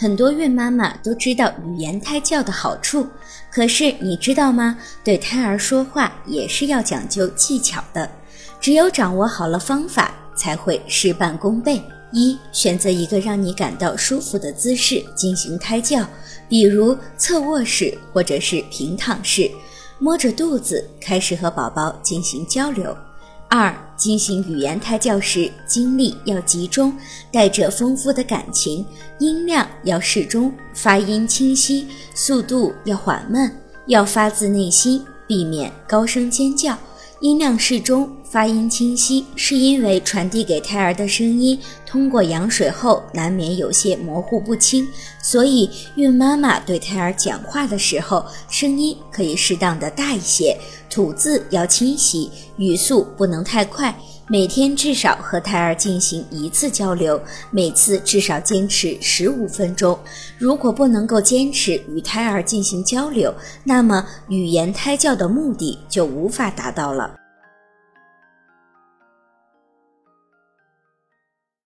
很多孕妈妈都知道语言胎教的好处，可是你知道吗？对胎儿说话也是要讲究技巧的，只有掌握好了方法，才会事半功倍。一、选择一个让你感到舒服的姿势进行胎教，比如侧卧式或者是平躺式，摸着肚子开始和宝宝进行交流。二、进行语言胎教时，精力要集中，带着丰富的感情，音量要适中，发音清晰，速度要缓慢，要发自内心，避免高声尖叫。音量适中，发音清晰，是因为传递给胎儿的声音通过羊水后难免有些模糊不清，所以孕妈妈对胎儿讲话的时候，声音可以适当的大一些，吐字要清晰，语速不能太快。每天至少和胎儿进行一次交流，每次至少坚持十五分钟。如果不能够坚持与胎儿进行交流，那么语言胎教的目的就无法达到了。